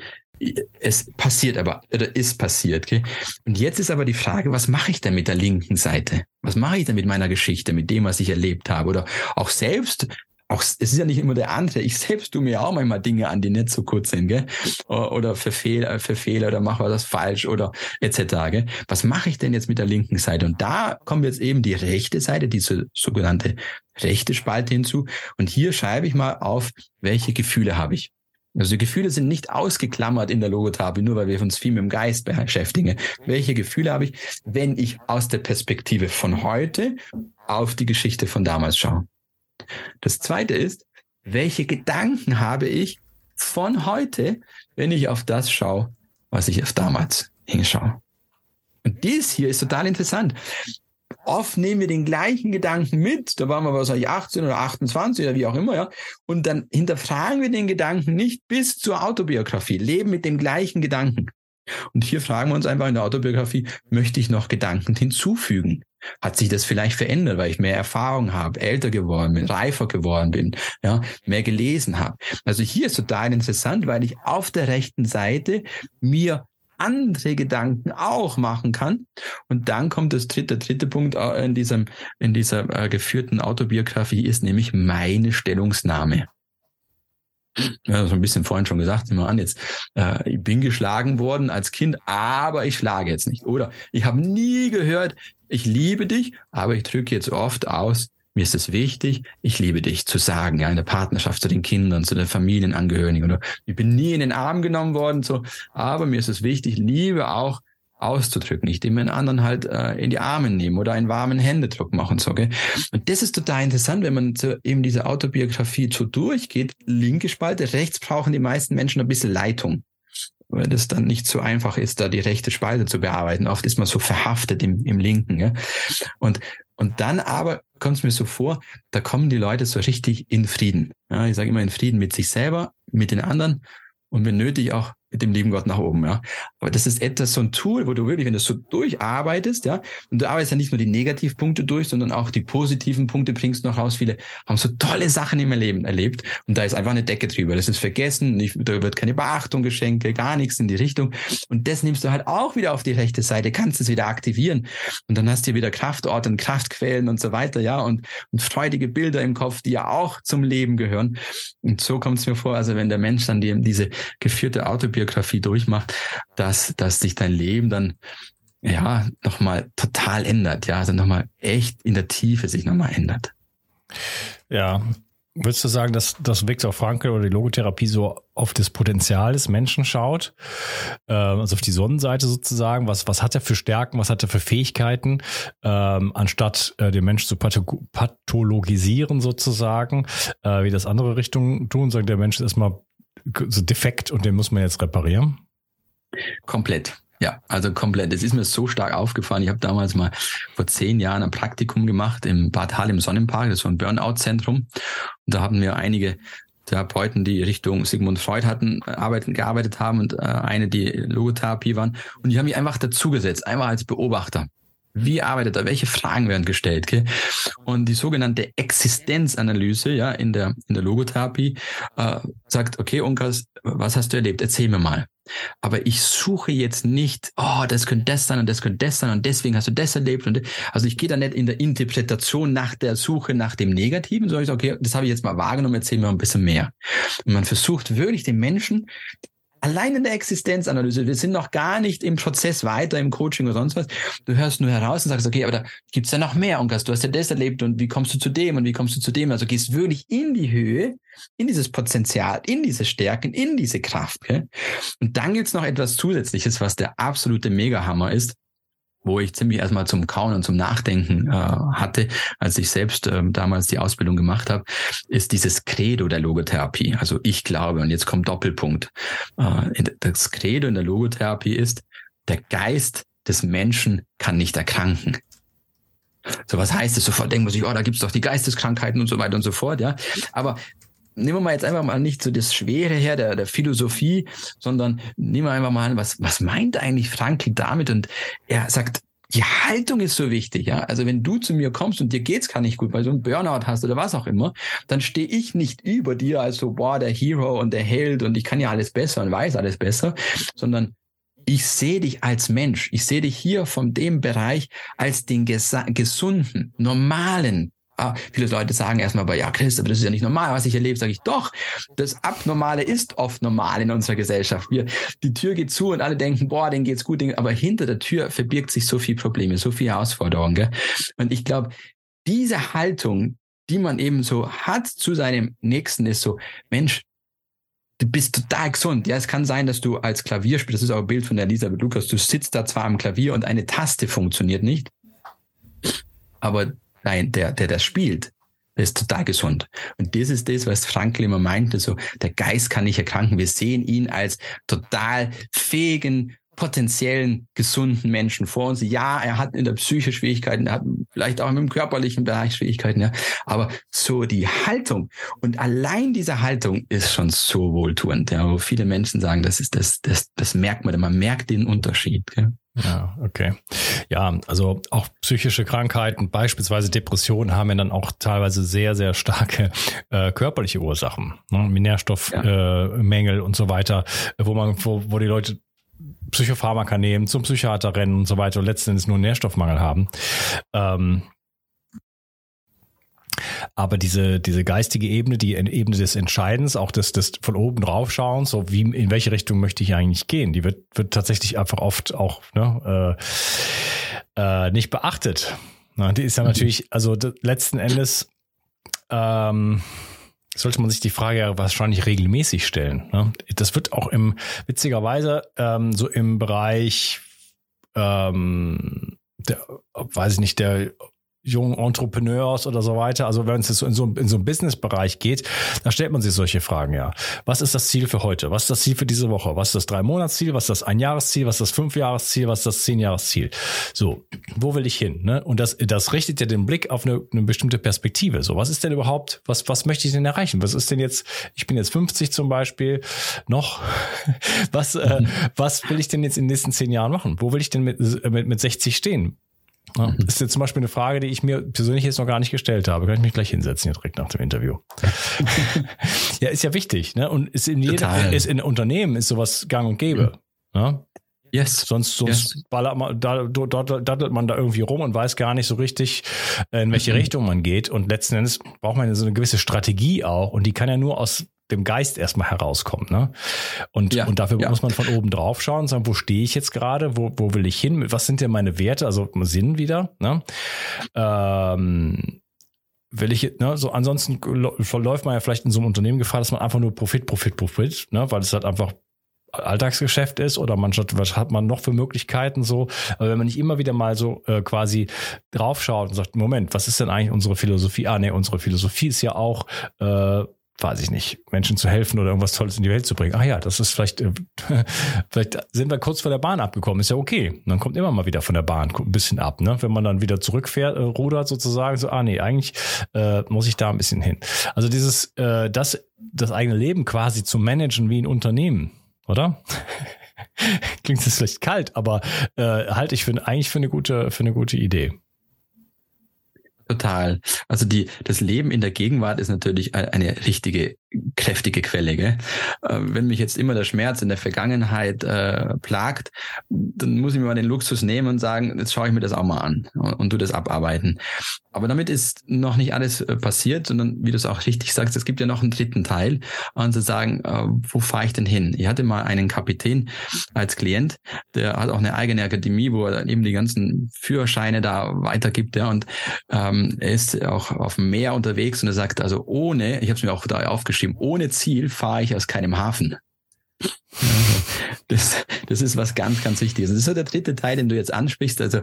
es passiert aber, oder ist passiert. Gell? Und jetzt ist aber die Frage, was mache ich denn mit der linken Seite? Was mache ich denn mit meiner Geschichte, mit dem, was ich erlebt habe? Oder auch selbst auch, es ist ja nicht immer der andere. Ich selbst tue mir auch manchmal Dinge an, die nicht so gut sind, gell? Oder für Fehler oder mache was falsch oder etc. Gell? Was mache ich denn jetzt mit der linken Seite? Und da kommt jetzt eben die rechte Seite, diese sogenannte rechte Spalte hinzu. Und hier schreibe ich mal auf, welche Gefühle habe ich. Also die Gefühle sind nicht ausgeklammert in der Logotherapie, nur weil wir uns viel mit dem Geist beschäftigen. Welche Gefühle habe ich, wenn ich aus der Perspektive von heute auf die Geschichte von damals schaue? Das zweite ist, welche Gedanken habe ich von heute, wenn ich auf das schaue, was ich auf damals hinschaue? Und dies hier ist total interessant. Oft nehmen wir den gleichen Gedanken mit, da waren wir wahrscheinlich 18 oder 28 oder wie auch immer, ja. Und dann hinterfragen wir den Gedanken nicht bis zur Autobiografie, leben mit dem gleichen Gedanken. Und hier fragen wir uns einfach in der Autobiografie, möchte ich noch Gedanken hinzufügen? Hat sich das vielleicht verändert, weil ich mehr Erfahrung habe, älter geworden bin, reifer geworden bin, ja, mehr gelesen habe? Also hier ist total interessant, weil ich auf der rechten Seite mir andere Gedanken auch machen kann. Und dann kommt das dritte, dritte Punkt äh, in diesem, in dieser äh, geführten Autobiografie ist nämlich meine Stellungsnahme. Ja, so ein bisschen vorhin schon gesagt, nehmen wir an, jetzt, äh, ich bin geschlagen worden als Kind, aber ich schlage jetzt nicht. Oder ich habe nie gehört, ich liebe dich, aber ich drücke jetzt oft aus, mir ist es wichtig, ich liebe dich zu sagen, ja, in der Partnerschaft zu den Kindern, zu den Familienangehörigen oder ich bin nie in den Arm genommen worden, so, aber mir ist es wichtig, Liebe auch auszudrücken, ich dem einen anderen halt äh, in die Arme nehmen oder einen warmen Händedruck machen, so, gell? Und das ist total interessant, wenn man so eben diese Autobiografie so durchgeht, linke Spalte, rechts brauchen die meisten Menschen ein bisschen Leitung weil das dann nicht so einfach ist, da die rechte Spalte zu bearbeiten. Oft ist man so verhaftet im, im Linken. Ja? Und, und dann aber kommt es mir so vor, da kommen die Leute so richtig in Frieden. Ja, ich sage immer in Frieden mit sich selber, mit den anderen und wenn nötig auch mit dem lieben Gott nach oben, ja. Aber das ist etwas, so ein Tool, wo du wirklich, wenn du so durcharbeitest, ja, und du arbeitest ja nicht nur die Negativpunkte durch, sondern auch die positiven Punkte bringst noch raus. Viele haben so tolle Sachen im Leben erlebt und da ist einfach eine Decke drüber. Das ist vergessen, nicht, da wird keine Beachtung, Geschenke, gar nichts in die Richtung. Und das nimmst du halt auch wieder auf die rechte Seite, kannst es wieder aktivieren und dann hast du wieder Kraftorte und Kraftquellen und so weiter, ja, und, und freudige Bilder im Kopf, die ja auch zum Leben gehören. Und so kommt es mir vor, also wenn der Mensch dann die, diese geführte Autobiografie Biografie durchmacht, dass, dass sich dein Leben dann ja nochmal total ändert, ja, also nochmal echt in der Tiefe sich nochmal ändert. Ja, Würdest du sagen, dass das Viktor Frankl oder die Logotherapie so auf das Potenzial des Menschen schaut, äh, also auf die Sonnenseite sozusagen? Was, was hat er für Stärken, was hat er für Fähigkeiten, ähm, anstatt äh, den Menschen zu pathologisieren sozusagen, äh, wie das andere Richtungen tun? Sagen, der Mensch ist erstmal so defekt und den muss man jetzt reparieren? Komplett. Ja, also komplett. Es ist mir so stark aufgefallen. Ich habe damals mal vor zehn Jahren ein Praktikum gemacht im Bad Hall im Sonnenpark, das so ein Burnout-Zentrum. Und da haben wir einige Therapeuten, die Richtung Sigmund Freud hatten, arbeiten, gearbeitet haben und äh, eine, die Logotherapie waren. Und die haben mich einfach dazugesetzt, einfach als Beobachter. Wie arbeitet er? Welche Fragen werden gestellt? Okay? Und die sogenannte Existenzanalyse ja, in, der, in der Logotherapie äh, sagt, okay, Unkas, was hast du erlebt? Erzähl mir mal. Aber ich suche jetzt nicht, oh, das könnte das sein und das könnte das sein und deswegen hast du das erlebt. Und also ich gehe da nicht in der Interpretation nach der Suche nach dem Negativen, sondern ich sage, okay, das habe ich jetzt mal wahrgenommen, erzähl mir ein bisschen mehr. Und man versucht wirklich den Menschen allein in der Existenzanalyse, wir sind noch gar nicht im Prozess weiter, im Coaching oder sonst was. Du hörst nur heraus und sagst, okay, aber da gibt's ja noch mehr, Unkas, du hast ja das erlebt und wie kommst du zu dem und wie kommst du zu dem? Also gehst wirklich in die Höhe, in dieses Potenzial, in diese Stärken, in diese Kraft. Gell? Und dann gibt's noch etwas Zusätzliches, was der absolute Megahammer ist wo ich ziemlich erstmal zum Kauen und zum Nachdenken äh, hatte, als ich selbst ähm, damals die Ausbildung gemacht habe, ist dieses Credo der Logotherapie. Also ich glaube, und jetzt kommt Doppelpunkt. Äh, das Credo in der Logotherapie ist, der Geist des Menschen kann nicht erkranken. So was heißt es? Sofort denkt man sich, oh, da gibt's doch die Geisteskrankheiten und so weiter und so fort, ja. Aber nehmen wir mal jetzt einfach mal nicht so das Schwere her der, der Philosophie, sondern nehmen wir einfach mal an, was, was meint eigentlich Frankl damit? Und er sagt, die Haltung ist so wichtig, ja. Also wenn du zu mir kommst und dir geht's gar nicht gut, weil du einen Burnout hast oder was auch immer, dann stehe ich nicht über dir als so, boah, der Hero und der Held und ich kann ja alles besser und weiß alles besser, sondern ich sehe dich als Mensch. Ich sehe dich hier von dem Bereich als den gesunden, normalen, Ah, viele Leute sagen erstmal, aber ja, Chris, aber das ist ja nicht normal, was ich erlebe. Sage ich, doch, das Abnormale ist oft normal in unserer Gesellschaft. Wir, die Tür geht zu und alle denken, boah, denen geht's gut, aber hinter der Tür verbirgt sich so viel Probleme, so viel Herausforderungen. Gell? Und ich glaube, diese Haltung, die man eben so hat zu seinem Nächsten, ist so, Mensch, du bist total gesund. Ja, es kann sein, dass du als Klavier spielst, das ist auch ein Bild von der Elisabeth Lukas, du sitzt da zwar am Klavier und eine Taste funktioniert nicht, aber Nein, der, der das spielt, der ist total gesund. Und das ist das, was Frankl immer meinte, so, der Geist kann nicht erkranken. Wir sehen ihn als total fähigen, potenziellen gesunden Menschen vor uns. Ja, er hat in der Psyche Schwierigkeiten, er hat vielleicht auch im körperlichen Bereich Schwierigkeiten, ja. Aber so die Haltung und allein diese Haltung ist schon so wohltuend, ja, wo viele Menschen sagen, das ist das, das, das merkt man, man merkt den Unterschied. Gell? Ja, okay. Ja, also auch psychische Krankheiten, beispielsweise Depressionen, haben ja dann auch teilweise sehr, sehr starke äh, körperliche Ursachen, ne? Nährstoffmängel ja. äh, und so weiter, wo man, wo, wo die Leute Psychopharmaka nehmen, zum Psychiater rennen und so weiter und letzten Endes nur Nährstoffmangel haben. Ähm, aber diese, diese geistige Ebene, die Ebene des Entscheidens, auch des, des von oben drauf schauen, so wie, in welche Richtung möchte ich eigentlich gehen, die wird, wird tatsächlich einfach oft auch ne, äh, äh, nicht beachtet. Na, die ist ja mhm. natürlich, also letzten Endes ähm, sollte man sich die Frage ja wahrscheinlich regelmäßig stellen. Ne? Das wird auch im, witzigerweise, ähm, so im Bereich ähm, der, weiß ich nicht, der jungen Entrepreneurs oder so weiter. Also wenn es jetzt in so, in so einen Business-Bereich geht, da stellt man sich solche Fragen ja. Was ist das Ziel für heute? Was ist das Ziel für diese Woche? Was ist das Drei-Monats-Ziel? Was ist das Ein-Jahres-Ziel? Was ist das Fünf-Jahres-Ziel? Was ist das Zehn-Jahres-Ziel? So, wo will ich hin? Ne? Und das, das richtet ja den Blick auf eine, eine bestimmte Perspektive. So, was ist denn überhaupt, was, was möchte ich denn erreichen? Was ist denn jetzt, ich bin jetzt 50 zum Beispiel, noch, was, äh, was will ich denn jetzt in den nächsten zehn Jahren machen? Wo will ich denn mit, mit, mit 60 stehen? Ja, ist jetzt zum Beispiel eine Frage, die ich mir persönlich jetzt noch gar nicht gestellt habe. Kann ich mich gleich hinsetzen hier direkt nach dem Interview. ja, ist ja wichtig, ne? Und ist in jedem, ist in Unternehmen ist sowas gang und gäbe. Mhm. Ne? Yes. Sonst, sonst yes. ballert man, da, daddelt man da irgendwie rum und weiß gar nicht so richtig, äh, in welche mhm. Richtung man geht. Und letzten Endes braucht man so eine gewisse Strategie auch. Und die kann ja nur aus dem Geist erstmal herauskommt. Ne? Und, ja, und dafür ja. muss man von oben drauf schauen und sagen, wo stehe ich jetzt gerade, wo, wo will ich hin, was sind denn meine Werte, also Sinn wieder. Ne? Ähm, will ich, ne, so ansonsten verläuft man ja vielleicht in so einem Unternehmen Gefahr, dass man einfach nur Profit, Profit, Profit, ne, weil es halt einfach Alltagsgeschäft ist oder man was hat man noch für Möglichkeiten so. Aber wenn man nicht immer wieder mal so äh, quasi draufschaut und sagt, Moment, was ist denn eigentlich unsere Philosophie? Ah, nee, unsere Philosophie ist ja auch äh, weiß ich nicht, Menschen zu helfen oder irgendwas Tolles in die Welt zu bringen. Ach ja, das ist vielleicht, äh, vielleicht sind wir kurz vor der Bahn abgekommen, ist ja okay. Dann kommt immer mal wieder von der Bahn ein bisschen ab, ne? Wenn man dann wieder zurückfährt, äh, rudert sozusagen, so, ah nee, eigentlich äh, muss ich da ein bisschen hin. Also dieses, äh, das, das eigene Leben quasi zu managen wie ein Unternehmen, oder? Klingt jetzt vielleicht kalt, aber äh, halte ich für eigentlich für eine gute, für eine gute Idee. Total. Also die, das Leben in der Gegenwart ist natürlich eine richtige kräftige Quelle. Gell? Äh, wenn mich jetzt immer der Schmerz in der Vergangenheit äh, plagt, dann muss ich mir mal den Luxus nehmen und sagen, jetzt schaue ich mir das auch mal an und, und tu das abarbeiten. Aber damit ist noch nicht alles äh, passiert, sondern wie du es auch richtig sagst, es gibt ja noch einen dritten Teil und zu sagen, äh, wo fahre ich denn hin? Ich hatte mal einen Kapitän als Klient, der hat auch eine eigene Akademie, wo er eben die ganzen Führerscheine da weitergibt, ja, und ähm, er ist auch auf dem Meer unterwegs und er sagt, also ohne, ich habe es mir auch da aufgeschrieben, ohne Ziel fahre ich aus keinem Hafen. Das, das ist was ganz, ganz Wichtiges. Das ist so der dritte Teil, den du jetzt ansprichst. Also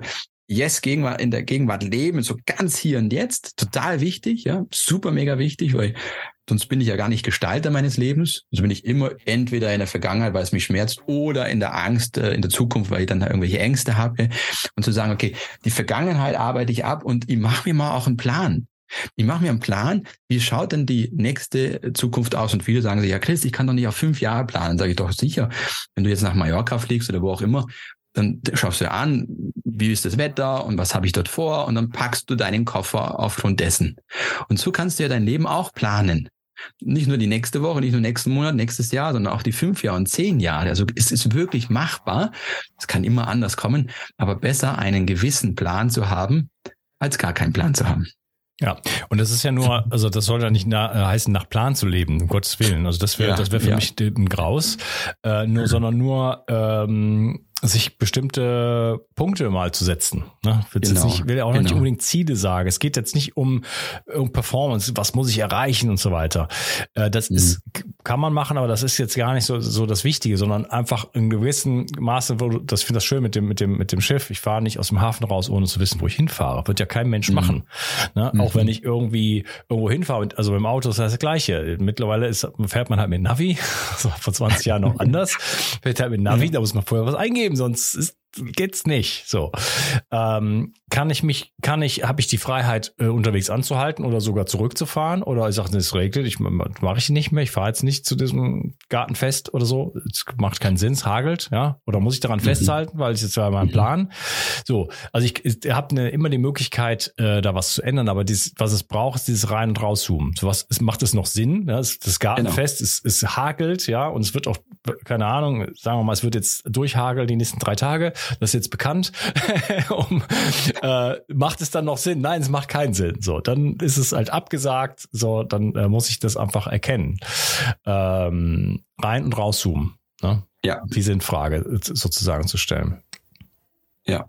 Yes, Gegenwart, in der Gegenwart leben, so ganz hier und jetzt, total wichtig, ja, super mega wichtig, weil sonst bin ich ja gar nicht Gestalter meines Lebens. Also bin ich immer entweder in der Vergangenheit, weil es mich schmerzt, oder in der Angst, äh, in der Zukunft, weil ich dann irgendwelche Ängste habe. Und zu sagen, okay, die Vergangenheit arbeite ich ab und ich mache mir mal auch einen Plan. Ich mache mir einen Plan, wie schaut denn die nächste Zukunft aus? Und viele sagen sich, ja Chris, ich kann doch nicht auf fünf Jahre planen. Sage ich doch sicher, wenn du jetzt nach Mallorca fliegst oder wo auch immer, dann schaust du an, wie ist das Wetter und was habe ich dort vor und dann packst du deinen Koffer aufgrund dessen. Und so kannst du ja dein Leben auch planen. Nicht nur die nächste Woche, nicht nur nächsten Monat, nächstes Jahr, sondern auch die fünf Jahre und zehn Jahre. Also es ist wirklich machbar. Es kann immer anders kommen, aber besser einen gewissen Plan zu haben, als gar keinen Plan zu haben. Ja, und das ist ja nur, also das soll ja nicht na, äh, heißen, nach Plan zu leben, um Gottes Willen. Also das wäre, ja, das wäre für ja. mich ein Graus, äh, nur, sondern nur ähm, sich bestimmte Punkte mal zu setzen. Ne? Will, genau, nicht, will ja auch genau. nicht unbedingt Ziele sagen. Es geht jetzt nicht um, um Performance, was muss ich erreichen und so weiter. Äh, das mhm. ist, kann man machen, aber das ist jetzt gar nicht so, so das Wichtige, sondern einfach in gewissem Maße, wo du, das finde das schön mit dem, mit dem, mit dem Schiff. Ich fahre nicht aus dem Hafen raus, ohne zu wissen, wo ich hinfahre. Wird ja kein Mensch mhm. machen. Ne? Mhm. Auch wenn ich irgendwie irgendwo hinfahre, also beim Auto ist das, das Gleiche. Mittlerweile ist, fährt man halt mit Navi, das war vor 20 Jahren noch anders, fährt halt mit Navi, da muss man vorher was eingeben, sonst ist geht's nicht. So ähm, kann ich mich, kann ich, habe ich die Freiheit äh, unterwegs anzuhalten oder sogar zurückzufahren oder ich sage, das regnet, ich mache ich nicht mehr, ich fahre jetzt nicht zu diesem Gartenfest oder so, es macht keinen Sinn, es hagelt, ja, oder muss ich daran mhm. festhalten, weil es jetzt war mein mhm. Plan. So, also ich, ich habe ne, immer die Möglichkeit, äh, da was zu ändern, aber dieses, was es braucht, ist dieses rein und rauszoomen. So was es macht es noch Sinn? Ja? Das, das Gartenfest, genau. es, es hagelt, ja, und es wird auch keine Ahnung, sagen wir mal, es wird jetzt durchhageln die nächsten drei Tage das ist jetzt bekannt, um, äh, macht es dann noch Sinn? Nein, es macht keinen Sinn. So, dann ist es halt abgesagt. So, dann äh, muss ich das einfach erkennen. Ähm, rein und rauszoomen. Ne? Ja. Diese in Frage sozusagen zu stellen. Ja.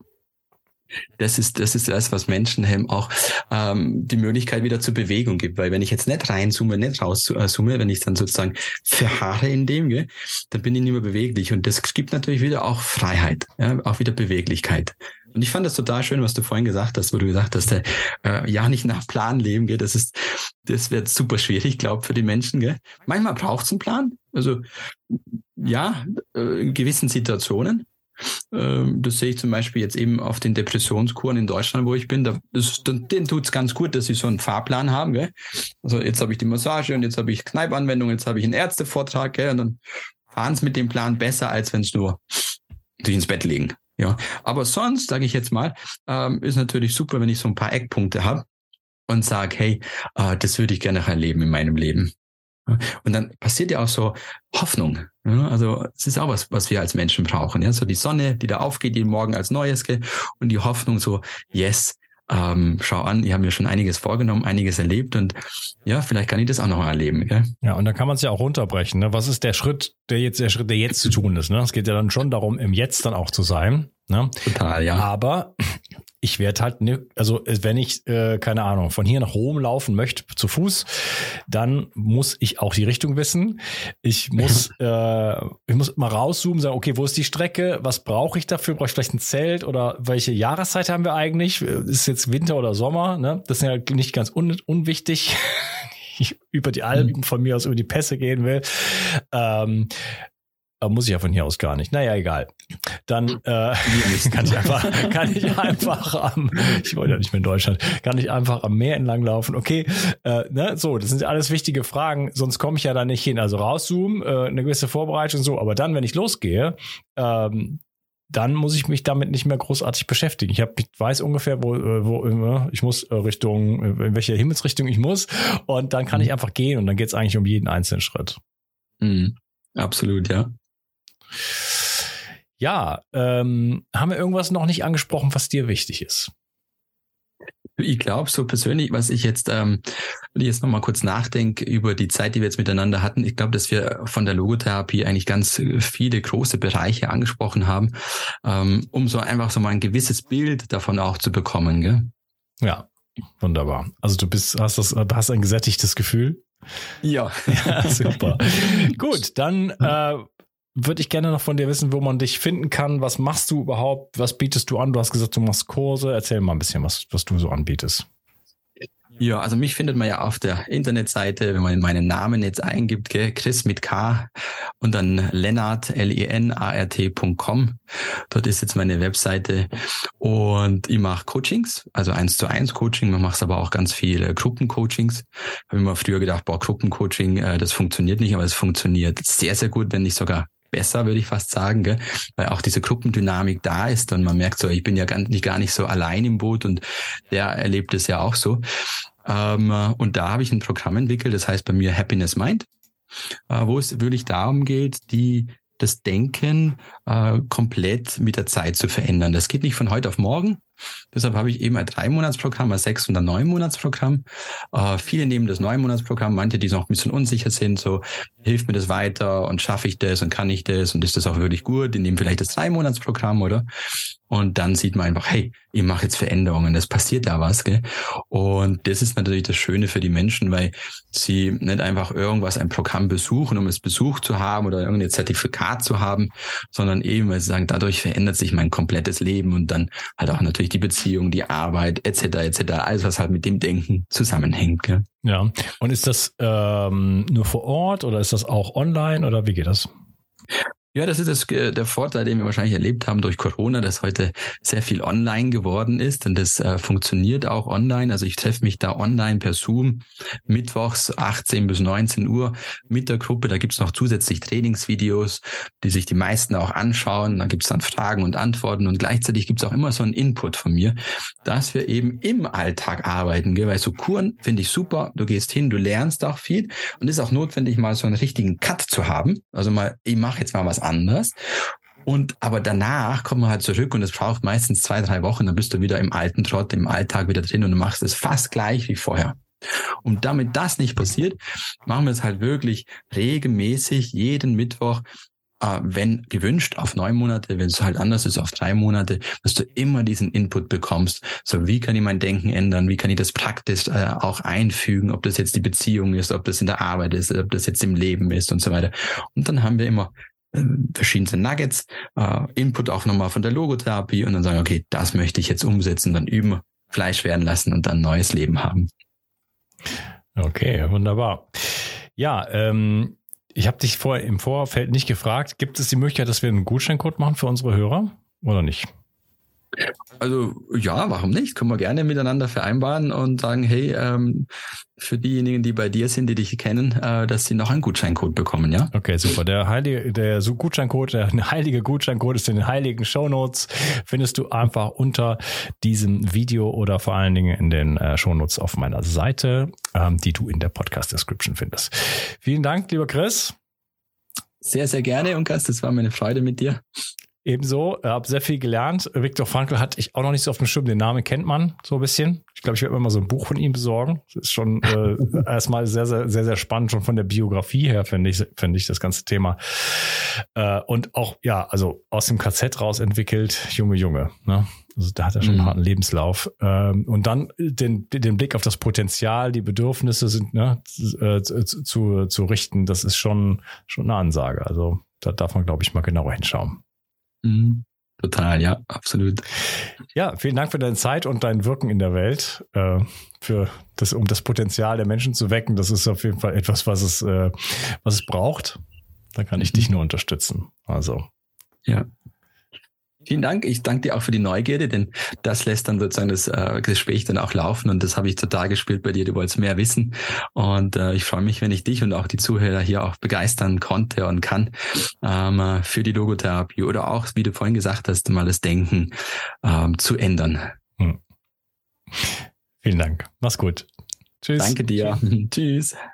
Das ist, das ist das, was Menschen haben auch ähm, die Möglichkeit wieder zur Bewegung gibt. Weil wenn ich jetzt nicht reinzoome, nicht rauszoome, wenn ich dann sozusagen verharre in dem, gell, dann bin ich nicht mehr beweglich. Und das gibt natürlich wieder auch Freiheit, ja, auch wieder Beweglichkeit. Und ich fand das total schön, was du vorhin gesagt hast, wo du gesagt hast, äh, ja, nicht nach Plan leben, gell, das ist, das wird super schwierig, glaube für die Menschen. Gell. Manchmal braucht es einen Plan. Also ja, äh, in gewissen Situationen. Ähm, das sehe ich zum Beispiel jetzt eben auf den Depressionskuren in Deutschland, wo ich bin. Da ist, denen tut's ganz gut, dass sie so einen Fahrplan haben. Gell? Also jetzt habe ich die Massage und jetzt habe ich Kneipanwendung, jetzt habe ich einen Ärztevortrag. Gell? Und dann fahren sie mit dem Plan besser, als wenn es nur sich ins Bett legen. Ja, aber sonst sage ich jetzt mal, ähm, ist natürlich super, wenn ich so ein paar Eckpunkte habe und sage, hey, äh, das würde ich gerne noch erleben in meinem Leben. Und dann passiert ja auch so Hoffnung. Also es ist auch was, was wir als Menschen brauchen. Ja, so die Sonne, die da aufgeht jeden Morgen als Neues, gell? und die Hoffnung so, yes, ähm, schau an, ich habe mir schon einiges vorgenommen, einiges erlebt und ja, vielleicht kann ich das auch noch erleben. Gell? Ja, und da kann man es ja auch runterbrechen. Ne? Was ist der Schritt, der jetzt der Schritt, der jetzt zu tun ist? Ne? Es geht ja dann schon darum, im Jetzt dann auch zu sein. Ne? Total, ja. Aber ich werde halt, ne, also wenn ich, äh, keine Ahnung, von hier nach Rom laufen möchte zu Fuß, dann muss ich auch die Richtung wissen. Ich muss, äh, ich muss mal rauszoomen, sagen, okay, wo ist die Strecke? Was brauche ich dafür? Brauche ich vielleicht ein Zelt oder welche Jahreszeit haben wir eigentlich? Ist jetzt Winter oder Sommer? Ne? Das ist ja nicht ganz un unwichtig. ich über die Alpen von mir aus über die Pässe gehen will. Ähm, muss ich ja von hier aus gar nicht. Naja, egal. Dann äh, kann ich einfach, kann ich einfach am, ich wollte ja nicht mehr in Deutschland, kann ich einfach am Meer entlang laufen. Okay, äh, ne, so, das sind alles wichtige Fragen, sonst komme ich ja da nicht hin. Also rauszoomen, äh, eine gewisse Vorbereitung so, aber dann, wenn ich losgehe, ähm, dann muss ich mich damit nicht mehr großartig beschäftigen. Ich, hab, ich weiß ungefähr, wo, äh, wo äh, ich muss äh, Richtung, in welche Himmelsrichtung ich muss. Und dann kann ich mhm. einfach gehen und dann geht es eigentlich um jeden einzelnen Schritt. Mhm. Absolut, ja. Ja, ähm, haben wir irgendwas noch nicht angesprochen, was dir wichtig ist? Ich glaube, so persönlich, was ich jetzt, ähm, wenn ich jetzt nochmal kurz nachdenke über die Zeit, die wir jetzt miteinander hatten, ich glaube, dass wir von der Logotherapie eigentlich ganz viele große Bereiche angesprochen haben, ähm, um so einfach so mal ein gewisses Bild davon auch zu bekommen. Gell? Ja, wunderbar. Also du bist, hast das, hast ein gesättigtes Gefühl. Ja. ja super. Gut, dann äh, würde ich gerne noch von dir wissen, wo man dich finden kann. Was machst du überhaupt? Was bietest du an? Du hast gesagt, du machst Kurse. Erzähl mal ein bisschen, was, was du so anbietest. Ja, also mich findet man ja auf der Internetseite, wenn man meinen Namen jetzt eingibt, gell, Chris mit K und dann Lennart, L-E-N-A-R-T.com. Dort ist jetzt meine Webseite und ich mache Coachings, also eins zu eins Coaching. Man macht aber auch ganz viele Gruppencoachings. Habe immer früher gedacht, boah, Gruppencoaching, äh, das funktioniert nicht, aber es funktioniert sehr, sehr gut, wenn nicht sogar besser, würde ich fast sagen, gell? weil auch diese Gruppendynamik da ist und man merkt so, ich bin ja gar nicht, gar nicht so allein im Boot und der erlebt es ja auch so. Ähm, und da habe ich ein Programm entwickelt, das heißt bei mir Happiness Mind, äh, wo es wirklich darum geht, die das Denken äh, komplett mit der Zeit zu verändern. Das geht nicht von heute auf morgen. Deshalb habe ich eben ein Drei-Monats-Programm, ein Sechs- und ein Neun-Monats-Programm. Äh, viele nehmen das Neun-Monats-Programm, manche, die noch ein bisschen unsicher sind, so hilft mir das weiter und schaffe ich das und kann ich das und ist das auch wirklich gut? Die nehmen vielleicht das Drei-Monats-Programm, oder? Und dann sieht man einfach, hey, ich mache jetzt Veränderungen, es passiert da was. Gell? Und das ist natürlich das Schöne für die Menschen, weil sie nicht einfach irgendwas, ein Programm besuchen, um es besucht zu haben oder irgendein Zertifikat zu haben, sondern eben, weil sie sagen, dadurch verändert sich mein komplettes Leben und dann halt auch natürlich die Beziehung, die Arbeit etc. etc. Alles, was halt mit dem Denken zusammenhängt. Gell? Ja, und ist das ähm, nur vor Ort oder ist das auch online oder wie geht das? Ja, das ist das, äh, der Vorteil, den wir wahrscheinlich erlebt haben durch Corona, dass heute sehr viel online geworden ist und das äh, funktioniert auch online. Also ich treffe mich da online per Zoom mittwochs 18 bis 19 Uhr mit der Gruppe. Da gibt's noch zusätzlich Trainingsvideos, die sich die meisten auch anschauen. Da gibt's dann Fragen und Antworten und gleichzeitig gibt's auch immer so einen Input von mir, dass wir eben im Alltag arbeiten. Gell? Weil so Kuren finde ich super. Du gehst hin, du lernst auch viel und ist auch notwendig, mal so einen richtigen Cut zu haben. Also mal, ich mache jetzt mal was anders. Und aber danach kommt man halt zurück und es braucht meistens zwei, drei Wochen, dann bist du wieder im alten Trott, im Alltag wieder drin und du machst es fast gleich wie vorher. Und damit das nicht passiert, machen wir es halt wirklich regelmäßig jeden Mittwoch, äh, wenn gewünscht, auf neun Monate, wenn es halt anders ist, auf drei Monate, dass du immer diesen Input bekommst. So, wie kann ich mein Denken ändern? Wie kann ich das praktisch äh, auch einfügen? Ob das jetzt die Beziehung ist, ob das in der Arbeit ist, ob das jetzt im Leben ist und so weiter. Und dann haben wir immer verschiedenste Nuggets, äh, Input auch nochmal von der Logotherapie und dann sagen, okay, das möchte ich jetzt umsetzen, dann üben, Fleisch werden lassen und dann neues Leben haben. Okay, wunderbar. Ja, ähm, ich habe dich vor, im Vorfeld nicht gefragt, gibt es die Möglichkeit, dass wir einen Gutscheincode machen für unsere Hörer oder nicht? Also ja, warum nicht? Können wir gerne miteinander vereinbaren und sagen, hey, ähm, für diejenigen, die bei dir sind, die dich kennen, äh, dass sie noch einen Gutscheincode bekommen, ja? Okay, super. Der heilige, der Gutscheincode, der heilige Gutscheincode ist in den heiligen Shownotes. Findest du einfach unter diesem Video oder vor allen Dingen in den äh, Shownotes auf meiner Seite, ähm, die du in der Podcast-Description findest. Vielen Dank, lieber Chris. Sehr, sehr gerne, Unkas. Das war meine Freude mit dir. Ebenso, habe sehr viel gelernt. Viktor Frankl hatte ich auch noch nicht so auf dem Schirm. Den Namen kennt man so ein bisschen. Ich glaube, ich werde mir mal so ein Buch von ihm besorgen. Das ist schon äh, erstmal sehr, sehr, sehr, sehr spannend. Schon von der Biografie her finde ich, finde ich das ganze Thema. Äh, und auch, ja, also aus dem KZ raus entwickelt, Junge, Junge. Ne? Also da hat er schon mhm. einen harten Lebenslauf. Ähm, und dann den, den Blick auf das Potenzial, die Bedürfnisse sind, ne, äh, zu, zu, zu richten, das ist schon, schon eine Ansage. Also da darf man, glaube ich, mal genauer hinschauen. Mhm. Total, ja, absolut. Ja, vielen Dank für deine Zeit und dein Wirken in der Welt, äh, für das, um das Potenzial der Menschen zu wecken. Das ist auf jeden Fall etwas, was es, äh, was es braucht. Da kann ich mhm. dich nur unterstützen. Also. Ja, Vielen Dank. Ich danke dir auch für die Neugierde, denn das lässt dann sozusagen das äh, Gespräch dann auch laufen und das habe ich total gespielt bei dir. Du wolltest mehr wissen und äh, ich freue mich, wenn ich dich und auch die Zuhörer hier auch begeistern konnte und kann ähm, für die Logotherapie oder auch, wie du vorhin gesagt hast, mal das Denken ähm, zu ändern. Hm. Vielen Dank. Mach's gut. Tschüss. Danke dir. Tschüss.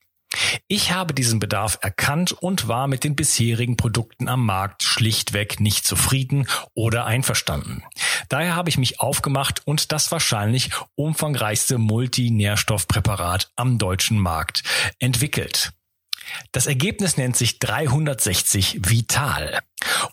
Ich habe diesen Bedarf erkannt und war mit den bisherigen Produkten am Markt schlichtweg nicht zufrieden oder einverstanden. Daher habe ich mich aufgemacht und das wahrscheinlich umfangreichste Multinährstoffpräparat am deutschen Markt entwickelt. Das Ergebnis nennt sich 360 Vital.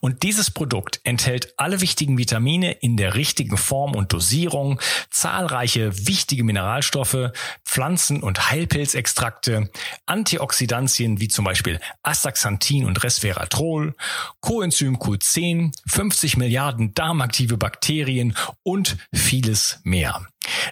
Und dieses Produkt enthält alle wichtigen Vitamine in der richtigen Form und Dosierung, zahlreiche wichtige Mineralstoffe, Pflanzen- und Heilpilzextrakte, Antioxidantien wie zum Beispiel Astaxanthin und Resveratrol, Coenzym Q10, 50 Milliarden darmaktive Bakterien und vieles mehr.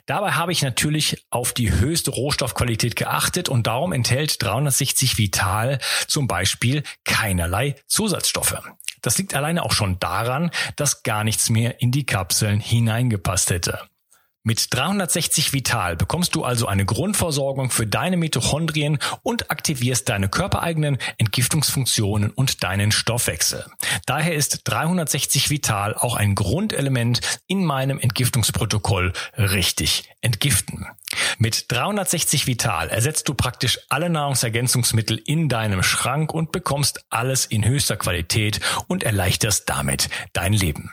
Dabei habe ich natürlich auf die höchste Rohstoffqualität geachtet und darum enthält 360 Vital zum Beispiel keinerlei Zusatzstoffe. Das liegt alleine auch schon daran, dass gar nichts mehr in die Kapseln hineingepasst hätte. Mit 360 Vital bekommst du also eine Grundversorgung für deine Mitochondrien und aktivierst deine körpereigenen Entgiftungsfunktionen und deinen Stoffwechsel. Daher ist 360 Vital auch ein Grundelement in meinem Entgiftungsprotokoll richtig entgiften. Mit 360 Vital ersetzt du praktisch alle Nahrungsergänzungsmittel in deinem Schrank und bekommst alles in höchster Qualität und erleichterst damit dein Leben.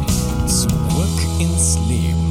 Zurück ins Leben.